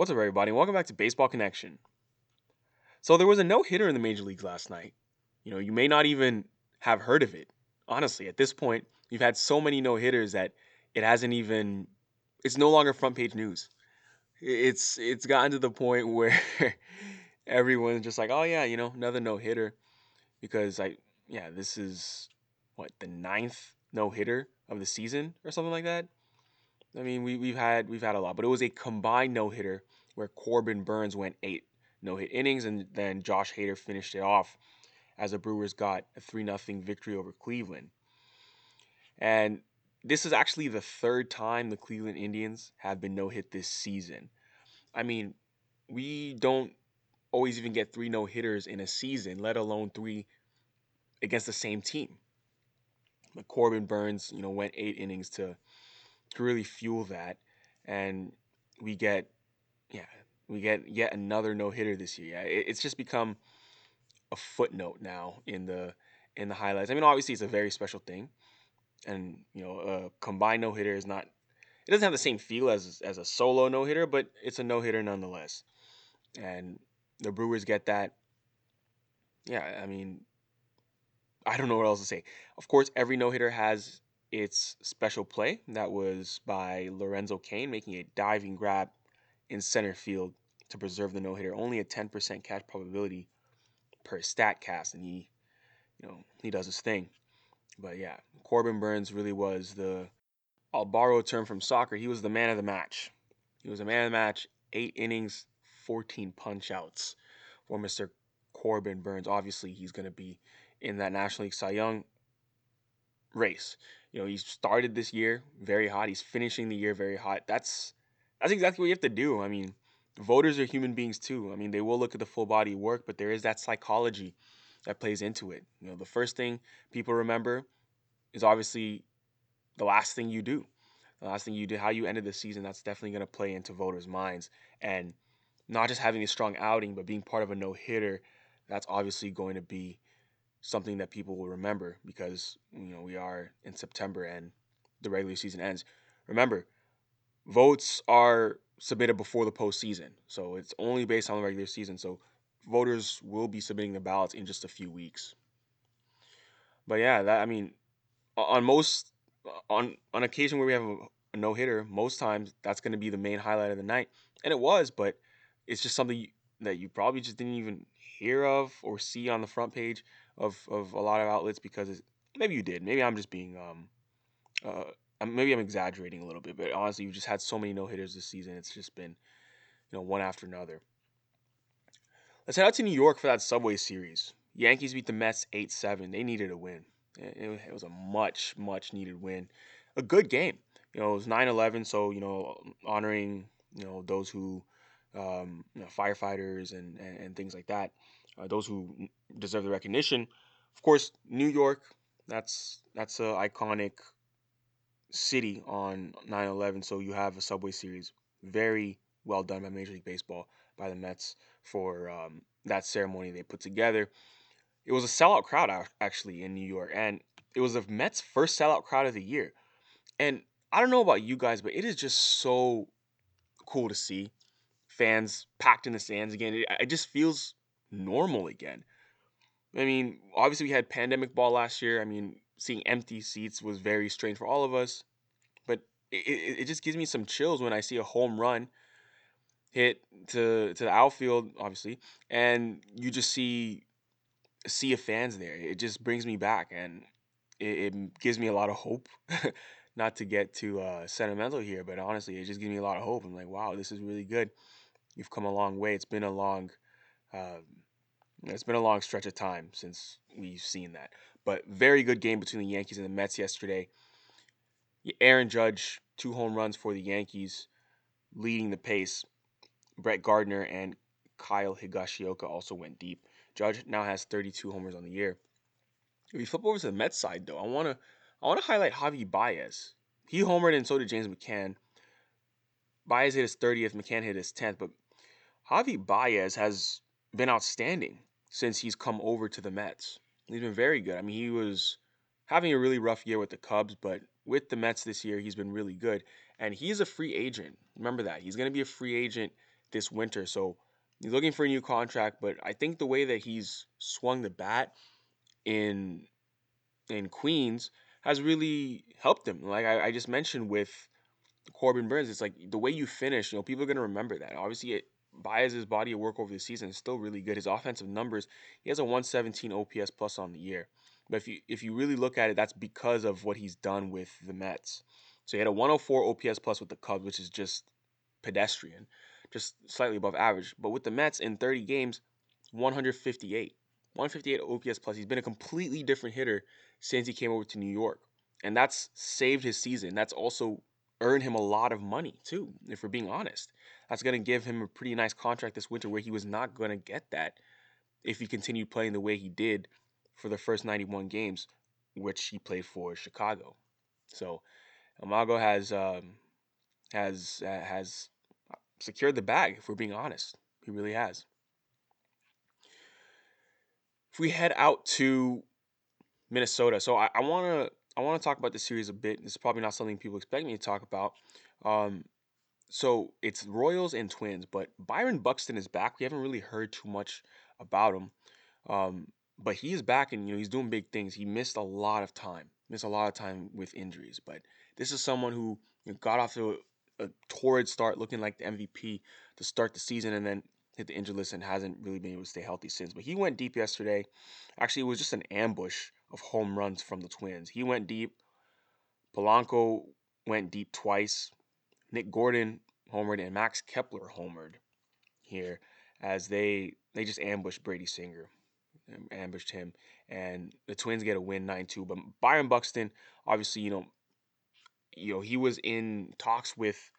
What's up, everybody? Welcome back to Baseball Connection. So there was a no hitter in the major leagues last night. You know, you may not even have heard of it. Honestly, at this point, you've had so many no hitters that it hasn't even. It's no longer front page news. It's it's gotten to the point where everyone's just like, oh yeah, you know, another no hitter, because I yeah, this is what the ninth no hitter of the season or something like that. I mean, we we've had we've had a lot, but it was a combined no hitter where Corbin Burnes went eight no hit innings, and then Josh Hader finished it off as the Brewers got a three nothing victory over Cleveland. And this is actually the third time the Cleveland Indians have been no hit this season. I mean, we don't always even get three no hitters in a season, let alone three against the same team. But Corbin Burnes, you know, went eight innings to to really fuel that, and we get, yeah, we get yet another no hitter this year. Yeah, it, it's just become a footnote now in the in the highlights. I mean, obviously it's a very special thing, and you know, a combined no hitter is not. It doesn't have the same feel as as a solo no hitter, but it's a no hitter nonetheless. And the Brewers get that. Yeah, I mean, I don't know what else to say. Of course, every no hitter has its special play. That was by Lorenzo Cain making a diving grab in center field to preserve the no hitter. Only a 10% catch probability per Statcast, and he, you know, he does his thing. But yeah, Corbin Burnes really was the. I'll borrow a term from soccer. He was the man of the match. He was a man of the match. Eight innings, 14 punch outs for Mr. Corbin Burnes. Obviously, he's going to be in that National League Cy Young race. You know, he started this year very hot. He's finishing the year very hot. That's that's exactly what you have to do. I mean, voters are human beings too. I mean, they will look at the full body work, but there is that psychology that plays into it. You know, the first thing people remember is obviously the last thing you do. The last thing you do, how you ended the season, that's definitely going to play into voters' minds. And not just having a strong outing, but being part of a no hitter, that's obviously going to be something that people will remember because you know we are in September and the regular season ends. Remember, votes are submitted before the postseason, so it's only based on the regular season. So voters will be submitting the ballots in just a few weeks. But yeah, that I mean, on most on on occasion where we have a, a no hitter, most times that's going to be the main highlight of the night, and it was. But it's just something that you probably just didn't even hear of or see on the front page of, of a lot of outlets because maybe you did. Maybe I'm just being um uh maybe I'm exaggerating a little bit, but honestly, you've just had so many no hitters this season. It's just been you know one after another. Let's head out to New York for that Subway Series. Yankees beat the Mets 8 7. They needed a win. It was a much, much needed win. A good game. You know, it was 9 11, so, you know, honoring, you know, those who, um, you know, firefighters and, and, and things like that uh, those who deserve the recognition. Of course, New York, that's that's a iconic city on 9/11. So you have a Subway Series, very well done by Major League Baseball by the Mets for um, that ceremony they put together. It was a sellout crowd actually in New York, and it was the Mets' first sellout crowd of the year. And I don't know about you guys, but it is just so cool to see fans packed in the stands again. It, it just feels normal again. I mean, obviously we had pandemic ball last year. I mean, seeing empty seats was very strange for all of us, but it, it, it just gives me some chills when I see a home run hit to to the outfield, obviously, and you just see a sea of fans there. It just brings me back, and it, it gives me a lot of hope. Not to get too uh, sentimental here, but honestly, it just gives me a lot of hope. I'm like, wow, this is really good. You've come a long way. It's been a long um, it's been a long stretch of time since we've seen that. But very good game between the Yankees and the Mets yesterday. Aaron Judge, two home runs for the Yankees, leading the pace. Brett Gardner and Kyle Higashioka also went deep. Judge now has 32 homers on the year. If we flip over to the Mets side, though, I want to I want to highlight Javi Baez. He homered and so did James McCann. Baez hit his 30th, McCann hit his 10th, but Javi Baez has been outstanding since he's come over to the Mets. He's been very good. I mean, he was having a really rough year with the Cubs, but with the Mets this year, he's been really good. And he's a free agent. Remember that. He's going to be a free agent this winter. So he's looking for a new contract, but I think the way that he's swung the bat in in Queens has really helped him. Like I, I just mentioned with Corbin Burnes, it's like the way you finish, you know, people are gonna remember that. Obviously it Baez's body of work over the season is still really good. His offensive numbers, he has a 117 OPS plus on the year. But if you if you really look at it, that's because of what he's done with the Mets. So he had a 104 OPS plus with the Cubs, which is just pedestrian, just slightly above average. But with the Mets in 30 games, 158. 158 OPS plus. He's been a completely different hitter since he came over to New York. And that's saved his season. That's also earned him a lot of money, too, if we're being honest. That's going to give him a pretty nice contract this winter where he was not going to get that if he continued playing the way he did for the first 91 games, which he played for Chicago. So El Mago has um, has uh, has secured the bag. If we're being honest, he really has. If we head out to Minnesota, so I want to I want to talk about the series a bit. This is probably not something people expect me to talk about. Um, so it's Royals and Twins, but Byron Buxton is back. We haven't really heard too much about him, um, but he is back and you know he's doing big things. He missed a lot of time, missed a lot of time with injuries, but this is someone who you know, got off to a, a torrid start, looking like the MVP to start the season, and then hit the injured list and hasn't really been able to stay healthy since. But he went deep yesterday. Actually, it was just an ambush of home runs from the Twins. He went deep. Polanco went deep twice. Nick Gordon homered and Max Kepler homered here as they they just ambushed Brady Singer, um, ambushed him, and the Twins get a win nine two. But Byron Buxton, obviously, you know, you know he was in talks with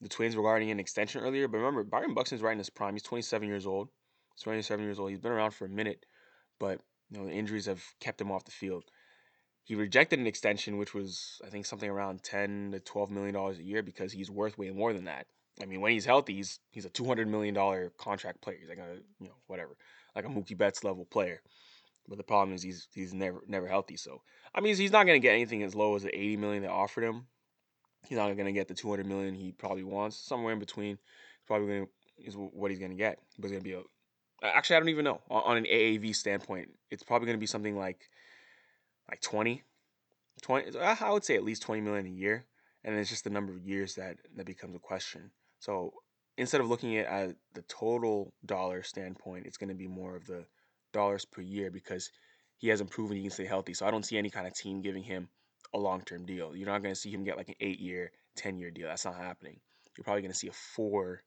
the Twins regarding an extension earlier. But remember, Byron Buxton's right in his prime. He's 27 years old. He's 27 years old. He's been around for a minute, but you know the injuries have kept him off the field. He rejected an extension, which was I think something around 10 to 12 million dollars a year because he's worth way more than that. I mean, when he's healthy, he's he's a 200 million dollar contract player. He's like a you know whatever, like a Mookie Betts level player. But the problem is he's he's never never healthy. So I mean, he's not going to get anything as low as the 80 million they offered him He's not going to get the 200 million he probably wants. Somewhere in between, probably going is what he's going to get. But it's going to be a actually I don't even know on, an AAV standpoint. It's probably going to be something like like 20, 20. I would say at least 20 million a year, and it's just the number of years that that becomes a question. So instead of looking at, at the total dollar standpoint, it's going to be more of the dollars per year because he hasn't proven he can stay healthy. So I don't see any kind of team giving him a long term deal. You're not going to see him get like an eight year, 10 year deal. That's not happening. You're probably going to see a four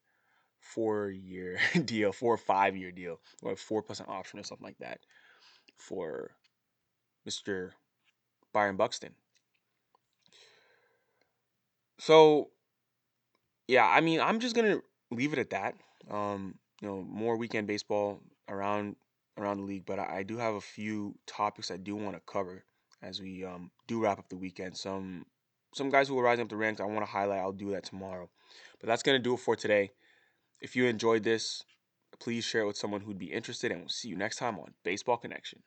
four year deal, four or five year deal, or a four percent option or something like that for Mr. Byron Buxton. So yeah, I mean I'm just gonna leave it at that. Um, you know, more weekend baseball around around the league, but I, I do have a few topics I do want to cover as we um, do wrap up the weekend. Some some guys who are rising up the ranks, I want to highlight. I'll do that tomorrow. But that's gonna do it for today. If you enjoyed this, please share it with someone who'd be interested, and we'll see you next time on Baseball Connection.